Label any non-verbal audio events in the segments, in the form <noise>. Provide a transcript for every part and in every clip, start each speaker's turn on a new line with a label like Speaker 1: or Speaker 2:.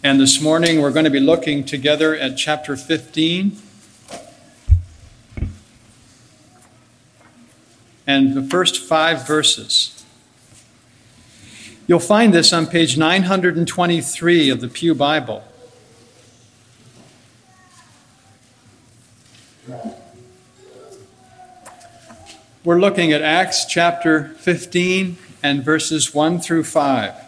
Speaker 1: And this morning we're going to be looking together at chapter 15. And the first five verses. You'll find this on page 923 of the Pew Bible. We're looking at Acts chapter 15 and verses 1 through 5.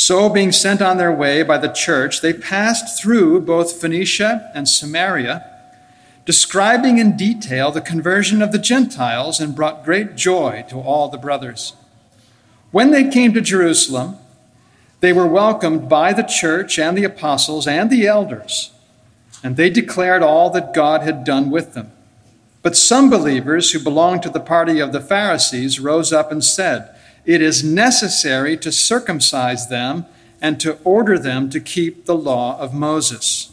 Speaker 1: So, being sent on their way by the church, they passed through both Phoenicia and Samaria, describing in detail the conversion of the Gentiles, and brought great joy to all the brothers. When they came to Jerusalem, they were welcomed by the church and the apostles and the elders, and they declared all that God had done with them. But some believers who belonged to the party of the Pharisees rose up and said, it is necessary to circumcise them and to order them to keep the law of Moses.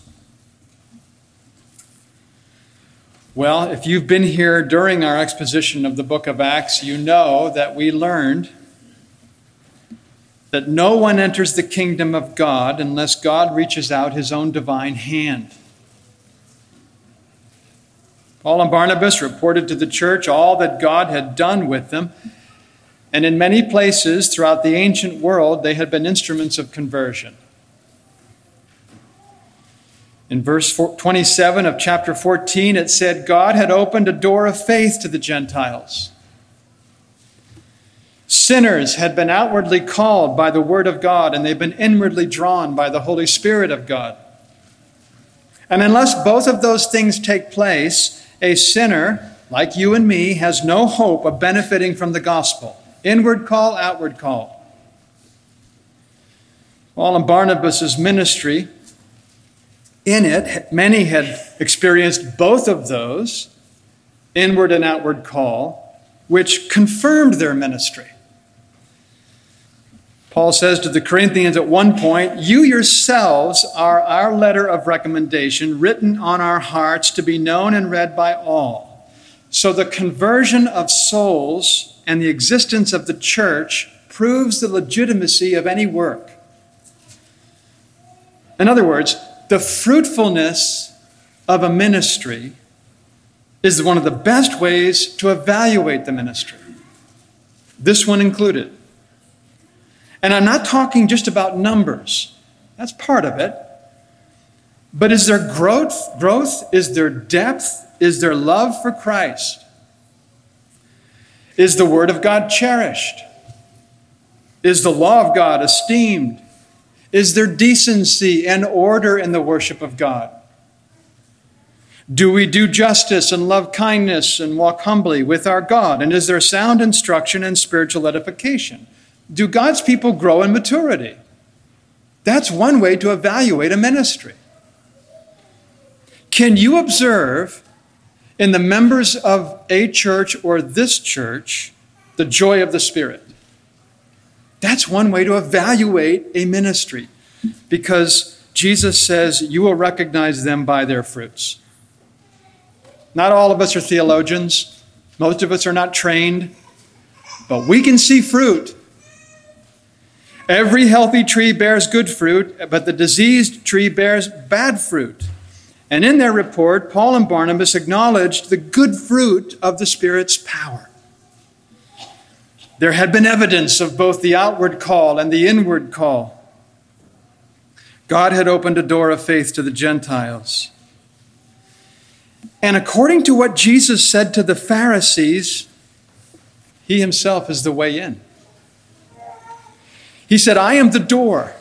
Speaker 1: Well, if you've been here during our exposition of the book of Acts, you know that we learned that no one enters the kingdom of God unless God reaches out his own divine hand. Paul and Barnabas reported to the church all that God had done with them and in many places throughout the ancient world, they had been instruments of conversion. In verse 27 of chapter 14, it said, God had opened a door of faith to the Gentiles. Sinners had been outwardly called by the Word of God, and they've been inwardly drawn by the Holy Spirit of God. And unless both of those things take place, a sinner, like you and me, has no hope of benefiting from the gospel. Inward call, outward call. Paul and Barnabas' ministry, in it, many had experienced both of those, inward and outward call, which confirmed their ministry. Paul says to the Corinthians at one point, You yourselves are our letter of recommendation written on our hearts to be known and read by all. So the conversion of souls and the existence of the church proves the legitimacy of any work. In other words, the fruitfulness of a ministry is one of the best ways to evaluate the ministry, this one included. And I'm not talking just about numbers, that's part of it. But is there growth? Growth? Is there depth? Is there love for Christ? Is the Word of God cherished? Is the law of God esteemed? Is there decency and order in the worship of God? Do we do justice and love kindness and walk humbly with our God? And is there sound instruction and spiritual edification? Do God's people grow in maturity? That's one way to evaluate a ministry. Can you observe in the members of a church or this church the joy of the Spirit. That's one way to evaluate a ministry because Jesus says you will recognize them by their fruits. Not all of us are theologians, most of us are not trained, but we can see fruit. Every healthy tree bears good fruit, but the diseased tree bears bad fruit. And in their report, Paul and Barnabas acknowledged the good fruit of the Spirit's power. There had been evidence of both the outward call and the inward call. God had opened a door of faith to the Gentiles. And according to what Jesus said to the Pharisees, he himself is the way in. He said, I am the door.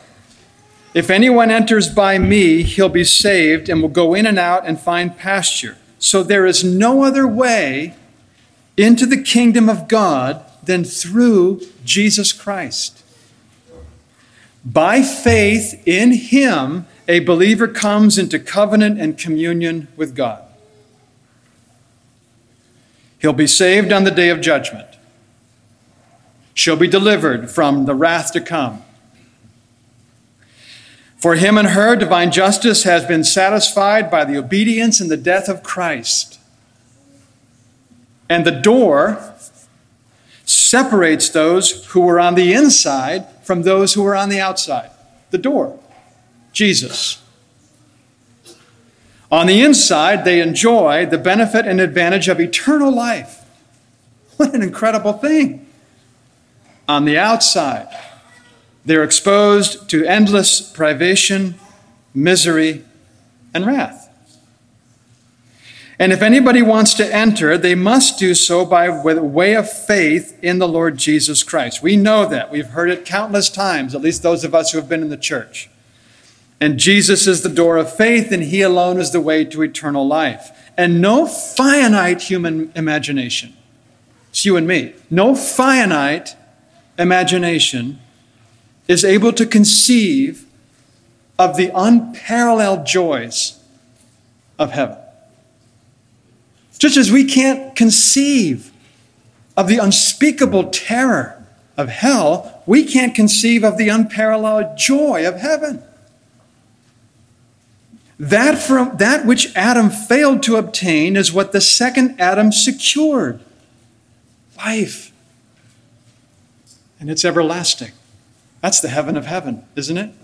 Speaker 1: If anyone enters by me, he'll be saved and will go in and out and find pasture. So there is no other way into the kingdom of God than through Jesus Christ. By faith in him, a believer comes into covenant and communion with God. He'll be saved on the day of judgment. She'll be delivered from the wrath to come. For him and her, divine justice has been satisfied by the obedience and the death of Christ. And the door separates those who are on the inside from those who are on the outside. The door, Jesus. On the inside, they enjoy the benefit and advantage of eternal life. What an incredible thing. On the outside, they're exposed to endless privation, misery, and wrath. And if anybody wants to enter, they must do so by way of faith in the Lord Jesus Christ. We know that. We've heard it countless times, at least those of us who have been in the church. And Jesus is the door of faith, and He alone is the way to eternal life. And no finite human imagination, it's you and me, no finite imagination is able to conceive of the unparalleled joys of heaven. Just as we can't conceive of the unspeakable terror of hell, we can't conceive of the unparalleled joy of heaven. That, from, that which Adam failed to obtain is what the second Adam secured life. And it's everlasting. That's the heaven of heaven, isn't it?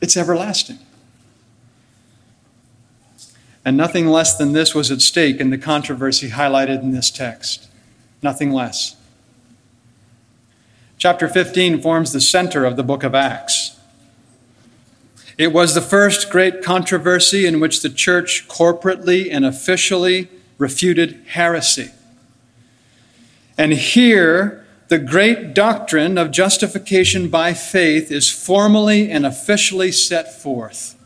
Speaker 1: It's everlasting. And nothing less than this was at stake in the controversy highlighted in this text. Nothing less. Chapter 15 forms the center of the book of Acts. It was the first great controversy in which the church corporately and officially refuted heresy. And here, the great doctrine of justification by faith is formally and officially set forth.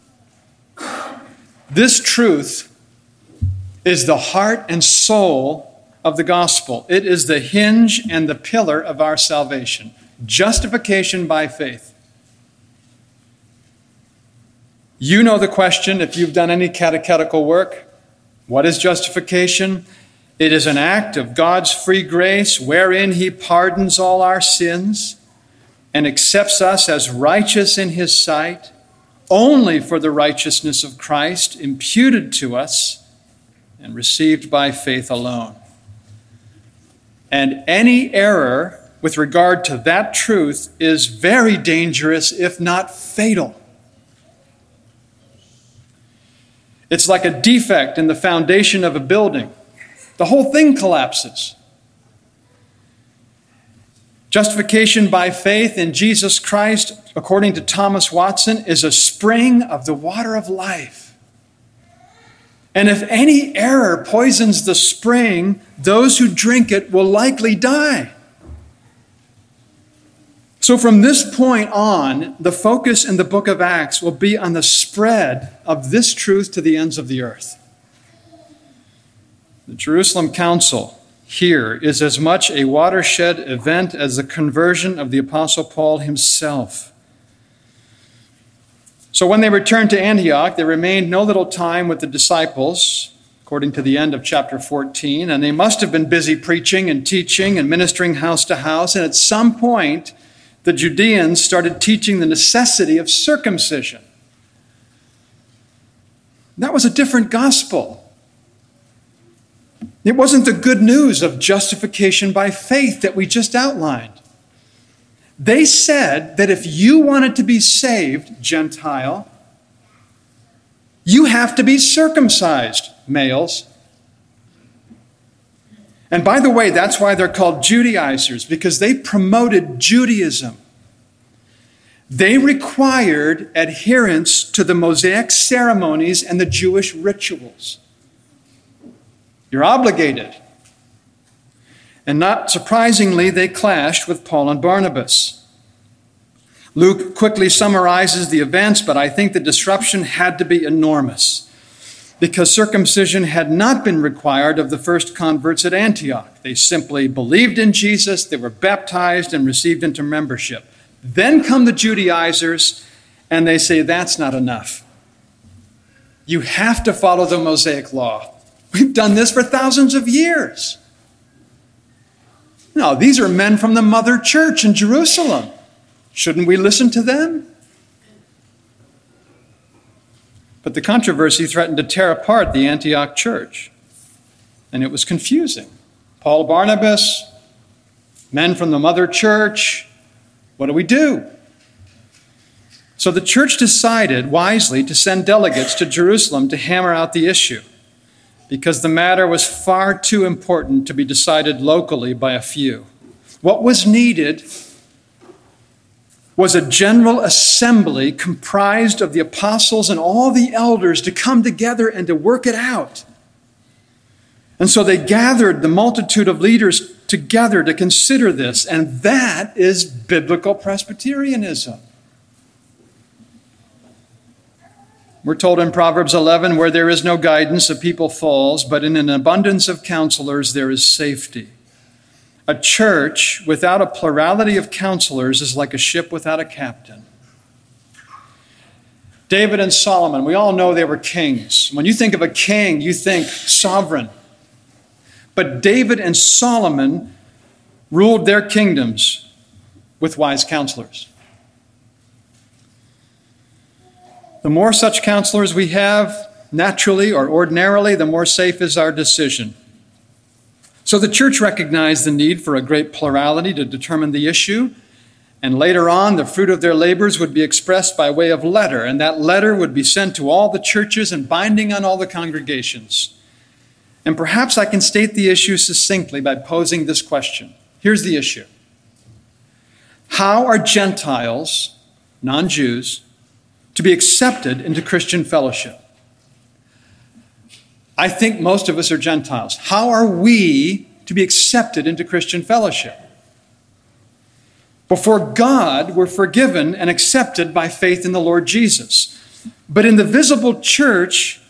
Speaker 1: This truth is the heart and soul of the gospel. It is the hinge and the pillar of our salvation. Justification by faith. You know the question if you've done any catechetical work. What is justification? It is an act of God's free grace wherein He pardons all our sins and accepts us as righteous in His sight only for the righteousness of Christ imputed to us and received by faith alone. And any error with regard to that truth is very dangerous, if not fatal. It's like a defect in the foundation of a building, the whole thing collapses. Justification by faith in Jesus Christ, according to Thomas Watson, is a spring of the water of life. And if any error poisons the spring, those who drink it will likely die. So, from this point on, the focus in the book of Acts will be on the spread of this truth to the ends of the earth. The Jerusalem Council here is as much a watershed event as the conversion of the Apostle Paul himself. So when they returned to Antioch, they remained no little time with the disciples, according to the end of chapter 14, and they must have been busy preaching and teaching and ministering house to house. And at some point, the Judeans started teaching the necessity of circumcision. That was a different gospel. It wasn't the good news of justification by faith that we just outlined. They said that if you wanted to be saved, Gentile, you have to be circumcised, males. And by the way, that's why they're called Judaizers, because they promoted Judaism. They required adherence to the Mosaic ceremonies and the Jewish rituals. You're obligated. And not surprisingly, they clashed with Paul and Barnabas. Luke quickly summarizes the events, but I think the disruption had to be enormous because circumcision had not been required of the first converts at Antioch. They simply believed in Jesus, they were baptized, and received into membership. Then come the Judaizers, and they say that's not enough. You have to follow the Mosaic law. We've done this for thousands of years. No, these are men from the mother church in Jerusalem. Shouldn't we listen to them? But the controversy threatened to tear apart the Antioch church, and it was confusing. Paul Barnabas, men from the mother church, what do we do? So the church decided wisely to send delegates to Jerusalem to hammer out the issue because the matter was far too important to be decided locally by a few. What was needed was a general assembly comprised of the apostles and all the elders to come together and to work it out. And so they gathered the multitude of leaders together to consider this, and that is biblical Presbyterianism. We're told in Proverbs 11 where there is no guidance, a people falls, but in an abundance of counselors there is safety. A church without a plurality of counselors is like a ship without a captain. David and Solomon, we all know they were kings. When you think of a king, you think sovereign. But David and Solomon ruled their kingdoms with wise counselors. The more such counselors we have, naturally or ordinarily, the more safe is our decision. So the church recognized the need for a great plurality to determine the issue. And later on, the fruit of their labors would be expressed by way of letter, and that letter would be sent to all the churches and binding on all the congregations. And perhaps I can state the issue succinctly by posing this question. Here's the issue How are Gentiles, non Jews, to be accepted into Christian fellowship? I think most of us are Gentiles. How are we to be accepted into Christian fellowship? Before God, we're forgiven and accepted by faith in the Lord Jesus. But in the visible church,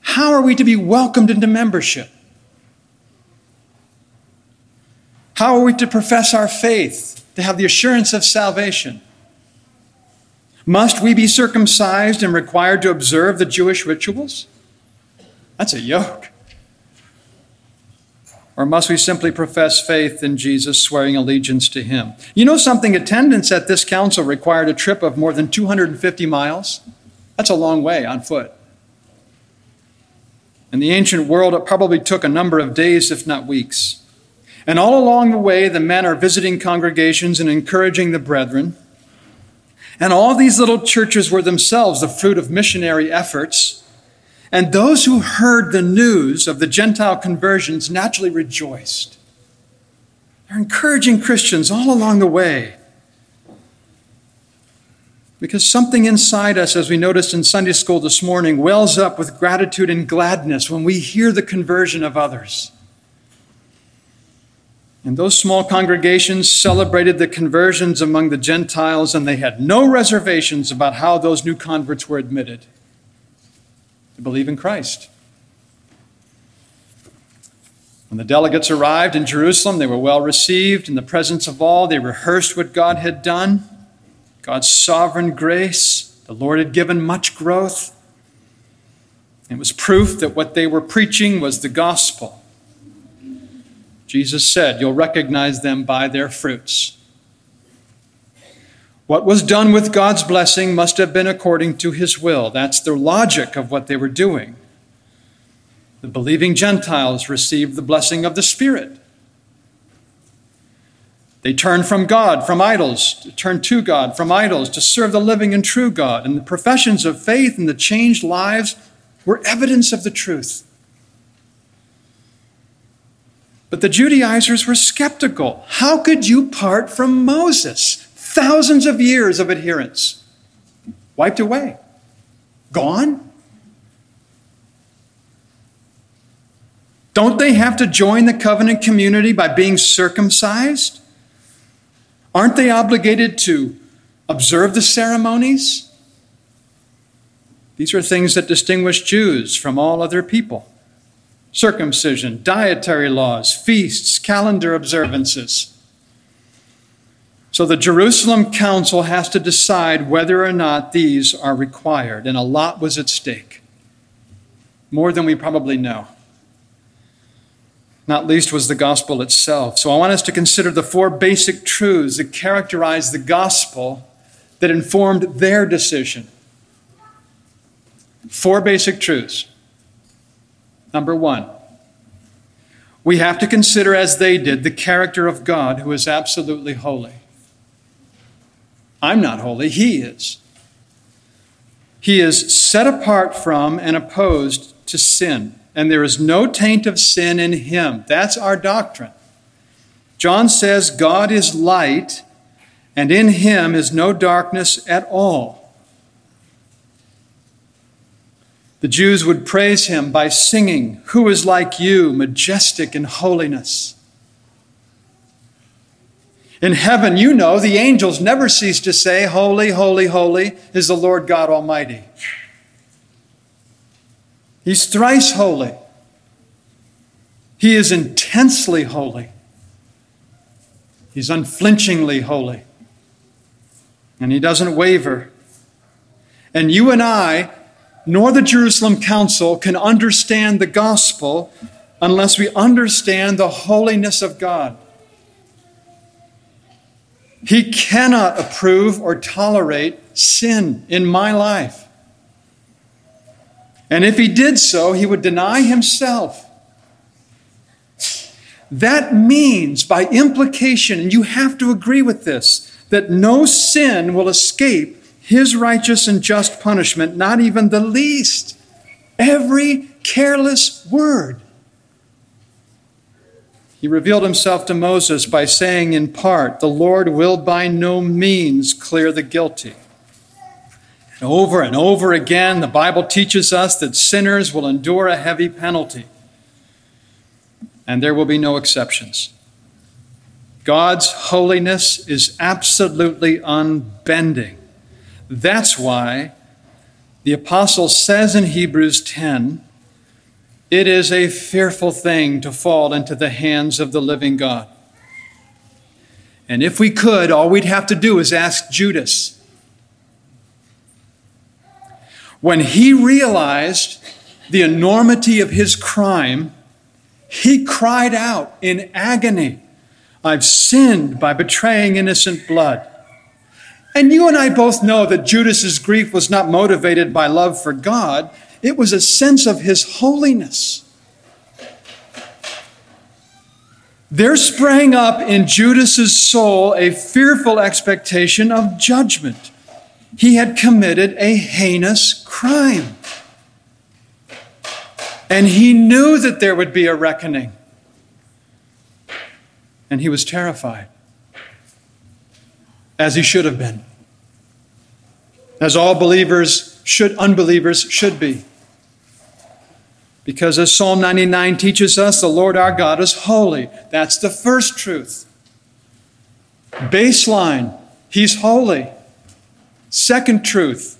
Speaker 1: how are we to be welcomed into membership? How are we to profess our faith, to have the assurance of salvation? Must we be circumcised and required to observe the Jewish rituals? That's a yoke. Or must we simply profess faith in Jesus, swearing allegiance to him? You know something? Attendance at this council required a trip of more than 250 miles. That's a long way on foot. In the ancient world, it probably took a number of days, if not weeks. And all along the way, the men are visiting congregations and encouraging the brethren. And all these little churches were themselves the fruit of missionary efforts. And those who heard the news of the Gentile conversions naturally rejoiced. They're encouraging Christians all along the way. Because something inside us, as we noticed in Sunday school this morning, wells up with gratitude and gladness when we hear the conversion of others. And those small congregations celebrated the conversions among the Gentiles, and they had no reservations about how those new converts were admitted to believe in Christ. When the delegates arrived in Jerusalem, they were well received in the presence of all. They rehearsed what God had done. God's sovereign grace. The Lord had given much growth. It was proof that what they were preaching was the gospel. Jesus said, You'll recognize them by their fruits. What was done with God's blessing must have been according to his will. That's the logic of what they were doing. The believing Gentiles received the blessing of the Spirit. They turned from God, from idols, to turn to God, from idols, to serve the living and true God. And the professions of faith and the changed lives were evidence of the truth. But the Judaizers were skeptical. How could you part from Moses? thousands of years of adherence wiped away, gone. Don't they have to join the covenant community by being circumcised? Aren't they obligated to observe the ceremonies? These are things that distinguish Jews from all other people circumcision, dietary laws, feasts, calendar observances. So the Jerusalem Council has to decide whether or not these are required, and a lot was at stake. More than we probably know not least was the gospel itself. So I want us to consider the four basic truths that characterize the gospel that informed their decision. Four basic truths. Number one, we have to consider, as they did, the character of God who is absolutely holy. I'm not holy, He is. He is set apart from and opposed to sin and there is no taint of sin in him. That's our doctrine. John says God is light, and in him is no darkness at all. The Jews would praise him by singing, Who is like you, majestic in holiness? In heaven, you know, the angels never cease to say, Holy, holy, holy is the Lord God Almighty. He's thrice holy. He is intensely holy. He's unflinchingly holy. And he doesn't waver. And you and I, nor the Jerusalem Council, can understand the gospel unless we understand the holiness of God. He cannot approve or tolerate sin in my life. And if he did so, he would deny himself. That means, by implication, and you have to agree with this, that no sin will escape his righteous and just punishment, not even the least. Every careless word. He revealed himself to Moses by saying, in part, The Lord will by no means clear the guilty. And over and over again, the Bible teaches us that sinners will endure a heavy penalty, and there will be no exceptions. God's holiness is absolutely unbending. That's why the apostle says in Hebrews 10 it is a fearful thing to fall into the hands of the living God. And if we could, all we'd have to do is ask Judas when he realized the enormity of his crime, he cried out in agony, I've sinned by betraying innocent blood. And you and I both know that Judas's grief was not motivated by love for God, it was a sense of his holiness. There sprang up in Judas's soul a fearful expectation of judgment he had committed a heinous crime. And he knew that there would be a reckoning. And he was terrified, as he should have been, as all believers should, unbelievers should be. Because as Psalm 99 teaches us, the Lord our God is holy. That's the first truth. Baseline, He's holy. Second truth,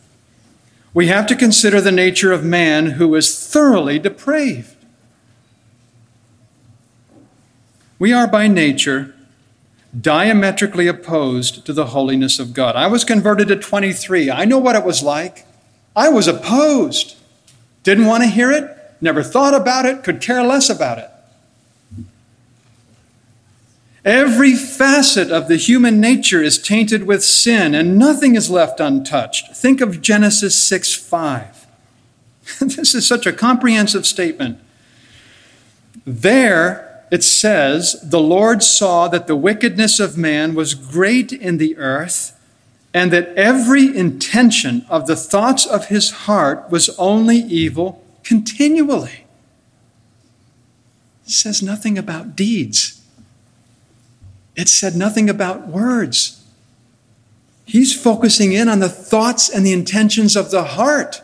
Speaker 1: we have to consider the nature of man who is thoroughly depraved. We are by nature diametrically opposed to the holiness of God. I was converted at 23. I know what it was like. I was opposed. Didn't want to hear it, never thought about it, could care less about it. Every facet of the human nature is tainted with sin, and nothing is left untouched. Think of Genesis 6 5. <laughs> this is such a comprehensive statement. There it says, The Lord saw that the wickedness of man was great in the earth, and that every intention of the thoughts of his heart was only evil continually. It says nothing about deeds. It said nothing about words. He's focusing in on the thoughts and the intentions of the heart.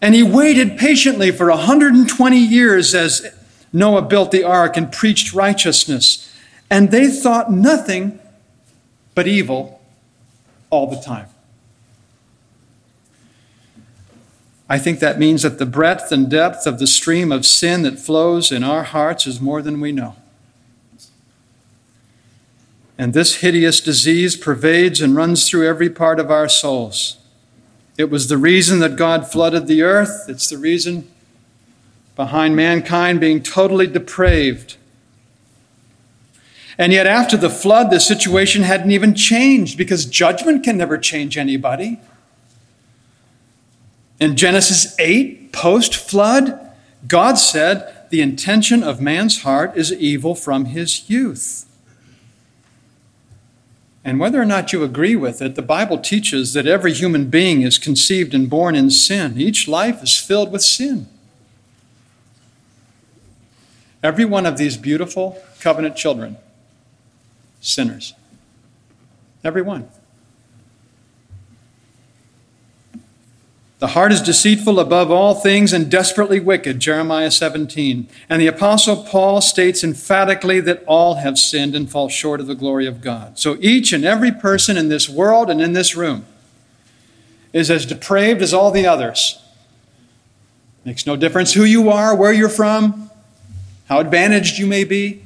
Speaker 1: And he waited patiently for 120 years as Noah built the ark and preached righteousness. And they thought nothing but evil all the time. I think that means that the breadth and depth of the stream of sin that flows in our hearts is more than we know. And this hideous disease pervades and runs through every part of our souls. It was the reason that God flooded the earth. It's the reason behind mankind being totally depraved. And yet, after the flood, the situation hadn't even changed because judgment can never change anybody. In Genesis 8, post flood, God said, The intention of man's heart is evil from his youth. And whether or not you agree with it, the Bible teaches that every human being is conceived and born in sin. Each life is filled with sin. Every one of these beautiful covenant children, sinners. Every one. The heart is deceitful above all things and desperately wicked, Jeremiah 17. And the Apostle Paul states emphatically that all have sinned and fall short of the glory of God. So each and every person in this world and in this room is as depraved as all the others. Makes no difference who you are, where you're from, how advantaged you may be.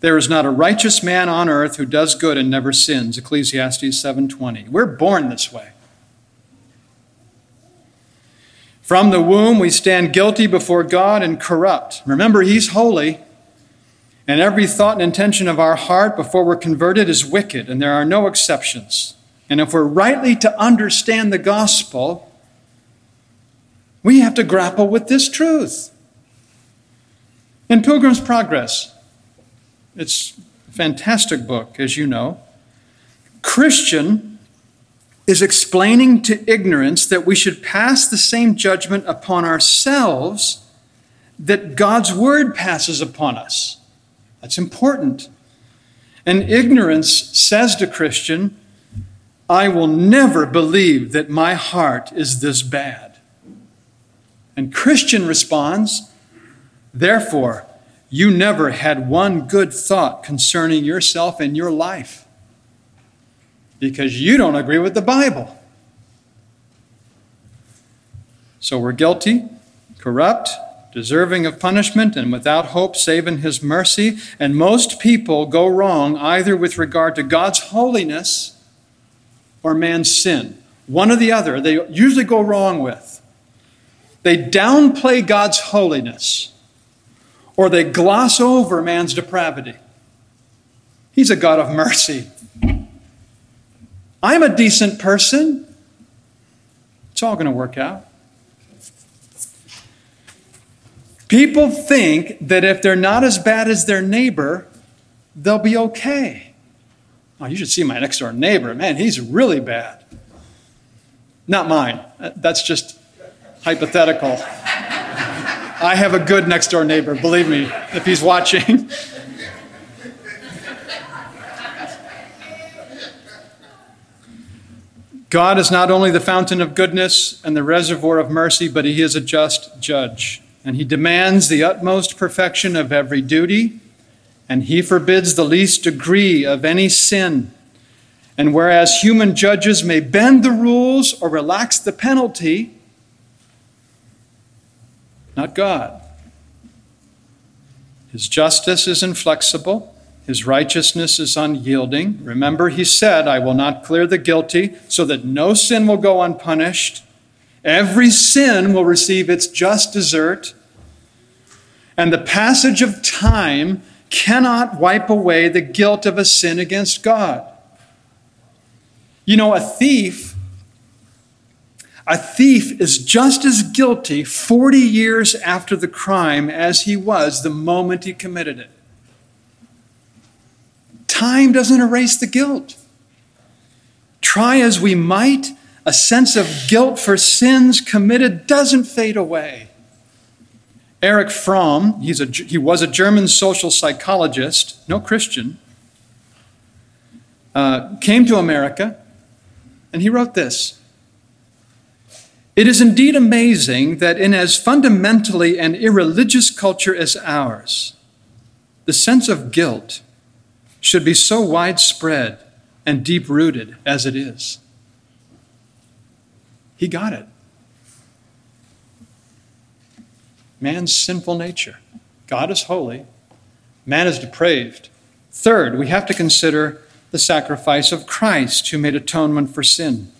Speaker 1: There is not a righteous man on earth who does good and never sins, Ecclesiastes 7:20. We're born this way. From the womb, we stand guilty before God and corrupt. Remember, He's holy, and every thought and intention of our heart before we're converted is wicked, and there are no exceptions. And if we're rightly to understand the gospel, we have to grapple with this truth. In Pilgrim's Progress, it's a fantastic book, as you know. Christian is explaining to ignorance that we should pass the same judgment upon ourselves that God's word passes upon us. That's important. And ignorance says to Christian, I will never believe that my heart is this bad. And Christian responds, Therefore, you never had one good thought concerning yourself and your life because you don't agree with the Bible. So we're guilty, corrupt, deserving of punishment, and without hope save in His mercy. And most people go wrong either with regard to God's holiness or man's sin. One or the other, they usually go wrong with. They downplay God's holiness or they gloss over man's depravity. He's a God of mercy. I'm a decent person. It's all going to work out. People think that if they're not as bad as their neighbor, they'll be okay. Oh, you should see my next door neighbor. Man, he's really bad. Not mine. Uh, that's just hypothetical. <laughs> I have a good next door neighbor, believe me, if he's watching. <laughs> God is not only the fountain of goodness and the reservoir of mercy, but He is a just judge. And He demands the utmost perfection of every duty, and He forbids the least degree of any sin. And whereas human judges may bend the rules or relax the penalty, not God. His justice is inflexible. His righteousness is unyielding. Remember, he said, I will not clear the guilty, so that no sin will go unpunished. Every sin will receive its just desert. And the passage of time cannot wipe away the guilt of a sin against God. You know, a thief, a thief is just as guilty 40 years after the crime as he was the moment he committed it. Time doesn't erase the guilt. Try as we might, a sense of guilt for sins committed doesn't fade away. Erich Fromm, he's a, he was a German social psychologist, no Christian, uh, came to America, and he wrote this. It is indeed amazing that in as fundamentally an irreligious culture as ours, the sense of guilt should be so widespread and deep rooted as it is. He got it. Man's sinful nature. God is holy, man is depraved. Third, we have to consider the sacrifice of Christ who made atonement for sin.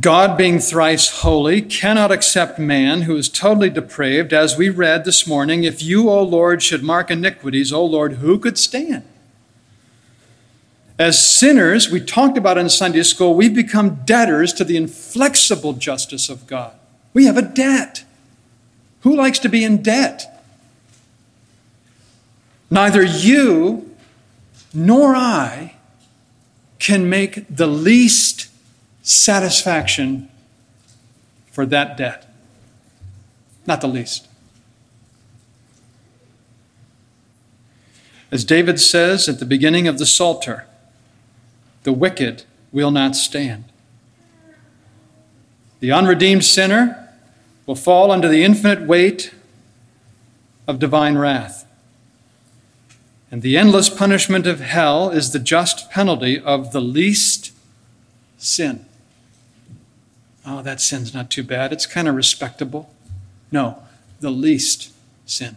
Speaker 1: God, being thrice holy, cannot accept man who is totally depraved. As we read this morning, if you, O Lord, should mark iniquities, O Lord, who could stand? As sinners, we talked about in Sunday school, we've become debtors to the inflexible justice of God. We have a debt. Who likes to be in debt? Neither you nor I can make the least satisfaction for that debt. Not the least. As David says at the beginning of the Psalter, the wicked will not stand. The unredeemed sinner will fall under the infinite weight of divine wrath. And the endless punishment of hell is the just penalty of the least sin. Oh, that sin's not too bad. It's kind of respectable. No, the least sin.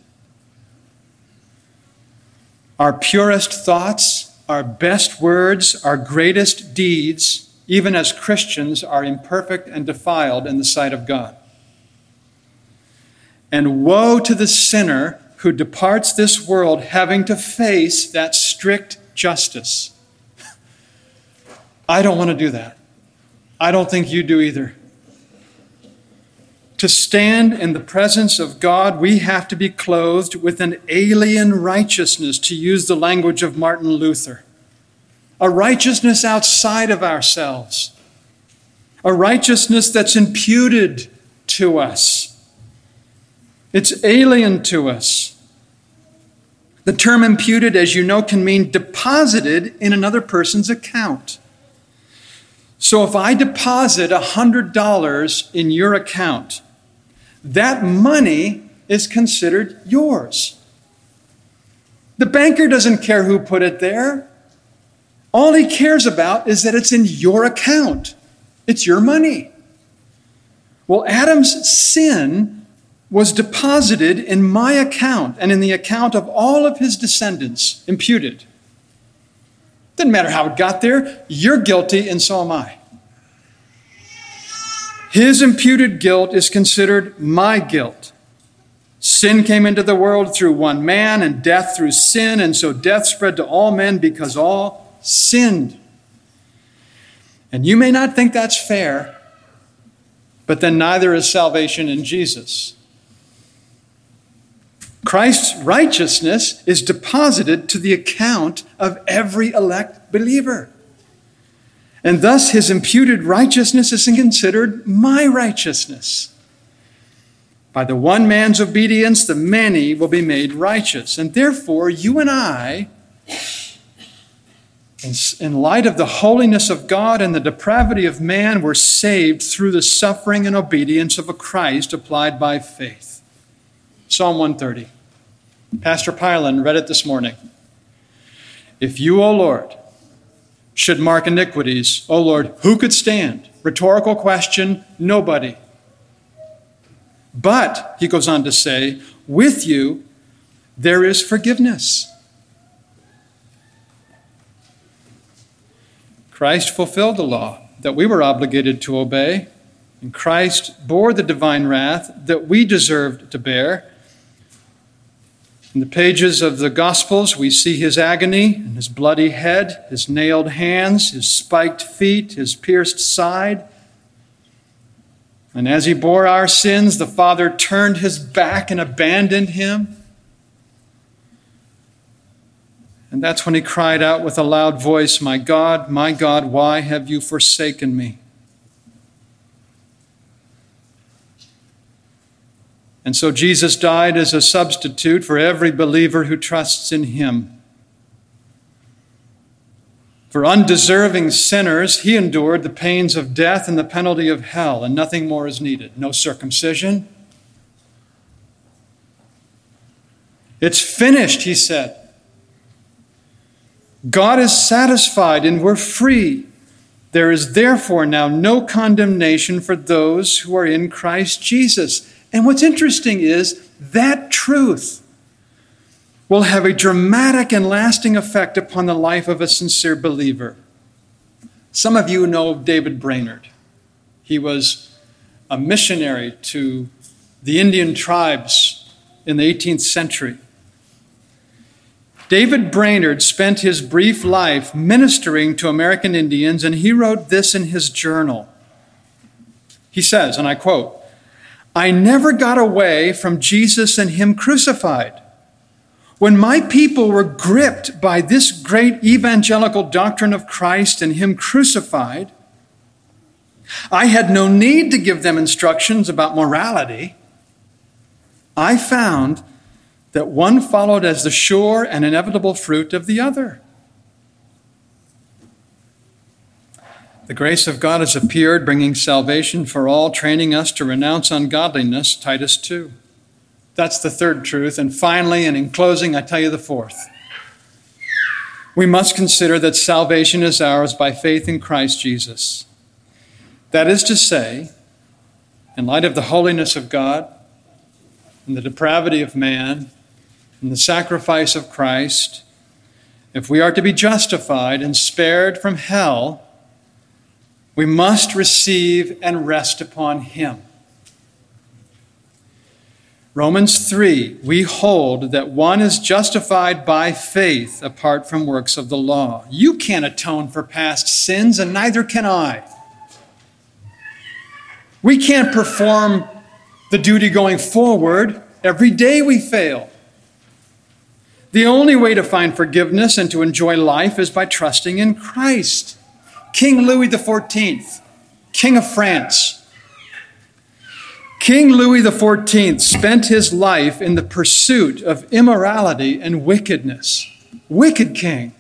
Speaker 1: Our purest thoughts our best words, our greatest deeds, even as Christians, are imperfect and defiled in the sight of God. And woe to the sinner who departs this world having to face that strict justice. <laughs> I don't want to do that. I don't think you do either. To stand in the presence of God, we have to be clothed with an alien righteousness, to use the language of Martin Luther. A righteousness outside of ourselves, a righteousness that's imputed to us. It's alien to us. The term imputed, as you know, can mean deposited in another person's account. So if I deposit $100 in your account, that money is considered yours. The banker doesn't care who put it there. All he cares about is that it's in your account, it's your money. Well, Adam's sin was deposited in my account and in the account of all of his descendants, imputed. Doesn't matter how it got there, you're guilty, and so am I. His imputed guilt is considered my guilt. Sin came into the world through one man, and death through sin, and so death spread to all men because all sinned. And you may not think that's fair, but then neither is salvation in Jesus. Christ's righteousness is deposited to the account of every elect believer. And thus his imputed righteousness is considered my righteousness. By the one man's obedience, the many will be made righteous. And therefore, you and I, in light of the holiness of God and the depravity of man, were saved through the suffering and obedience of a Christ applied by faith. Psalm 130. Pastor Pylan read it this morning. If you, O Lord, should mark iniquities. O oh Lord, who could stand? Rhetorical question nobody. But, he goes on to say, with you there is forgiveness. Christ fulfilled the law that we were obligated to obey, and Christ bore the divine wrath that we deserved to bear in the pages of the Gospels, we see his agony and his bloody head, his nailed hands, his spiked feet, his pierced side. And as he bore our sins, the Father turned his back and abandoned him. And that's when he cried out with a loud voice, My God, my God, why have you forsaken me? And so Jesus died as a substitute for every believer who trusts in him. For undeserving sinners, he endured the pains of death and the penalty of hell, and nothing more is needed. No circumcision. It's finished, he said. God is satisfied and we're free. There is therefore now no condemnation for those who are in Christ Jesus. And what's interesting is that truth will have a dramatic and lasting effect upon the life of a sincere believer. Some of you know David Brainerd. He was a missionary to the Indian tribes in the 18th century. David Brainerd spent his brief life ministering to American Indians, and he wrote this in his journal. He says, and I quote, I never got away from Jesus and Him crucified. When my people were gripped by this great evangelical doctrine of Christ and Him crucified, I had no need to give them instructions about morality. I found that one followed as the sure and inevitable fruit of the other. The grace of God has appeared, bringing salvation for all, training us to renounce ungodliness, Titus 2. That's the third truth. And finally, and in closing, I tell you the fourth. We must consider that salvation is ours by faith in Christ Jesus. That is to say, in light of the holiness of God and the depravity of man, and the sacrifice of Christ, if we are to be justified and spared from hell, we must receive and rest upon Him. Romans 3, we hold that one is justified by faith apart from works of the law. You can't atone for past sins, and neither can I. We can't perform the duty going forward. Every day we fail. The only way to find forgiveness and to enjoy life is by trusting in Christ. King Louis XIV, King of France. King Louis XIV spent his life in the pursuit of immorality and wickedness. Wicked king.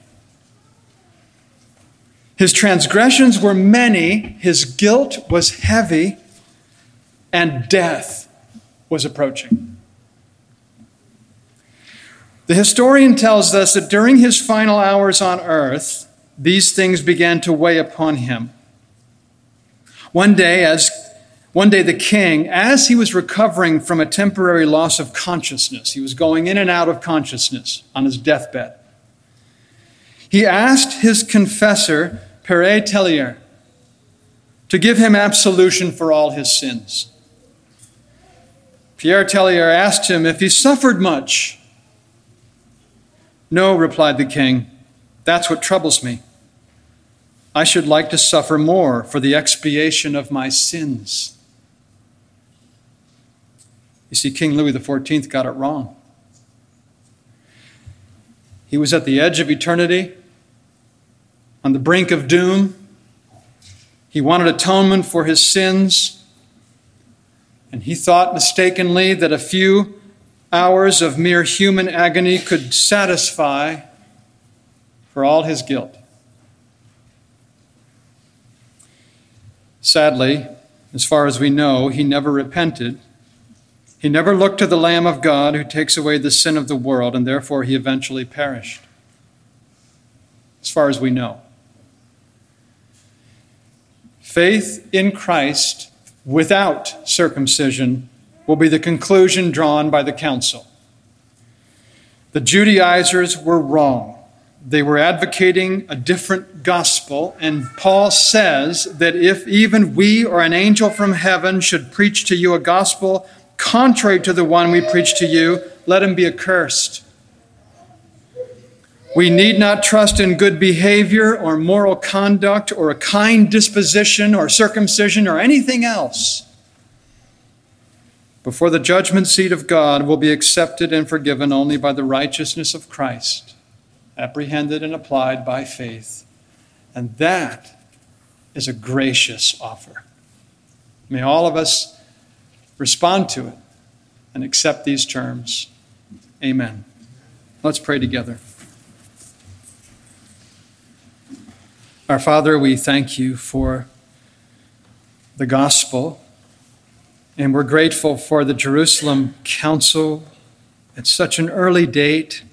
Speaker 1: His transgressions were many, his guilt was heavy, and death was approaching. The historian tells us that during his final hours on earth, these things began to weigh upon him. One day, as one day the king, as he was recovering from a temporary loss of consciousness, he was going in and out of consciousness on his deathbed. He asked his confessor, Pere Tellier, to give him absolution for all his sins. Pierre Tellier asked him if he suffered much no, replied the king, that's what troubles me. I should like to suffer more for the expiation of my sins. You see, King Louis XIV got it wrong. He was at the edge of eternity, on the brink of doom. He wanted atonement for his sins, and he thought mistakenly that a few hours of mere human agony could satisfy for all his guilt. Sadly, as far as we know, he never repented. He never looked to the Lamb of God who takes away the sin of the world, and therefore he eventually perished. As far as we know. Faith in Christ without circumcision will be the conclusion drawn by the council. The Judaizers were wrong. They were advocating a different gospel, and Paul says that if even we or an angel from heaven should preach to you a gospel contrary to the one we preach to you, let him be accursed. We need not trust in good behavior or moral conduct or a kind disposition or circumcision or anything else before the judgment seat of God will be accepted and forgiven only by the righteousness of Christ, apprehended and applied by faith. And that is a gracious offer. May all of us respond to it and accept these terms. Amen. Let's pray together. Our Father, we thank you for the gospel, and we're grateful for the Jerusalem Council at such an early date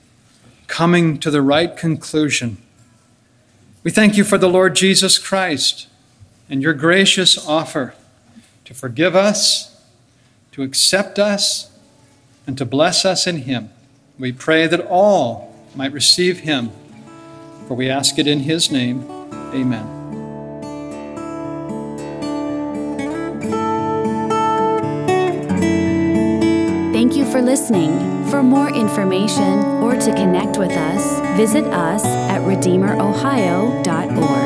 Speaker 1: coming to the right conclusion. We thank you for the Lord Jesus Christ and your gracious offer to forgive us, to accept us, and to bless us in him. We pray that all might receive him, for we ask it in his name. Amen.
Speaker 2: Thank you for listening. For more information or to connect with us, visit us at RedeemerOhio.org.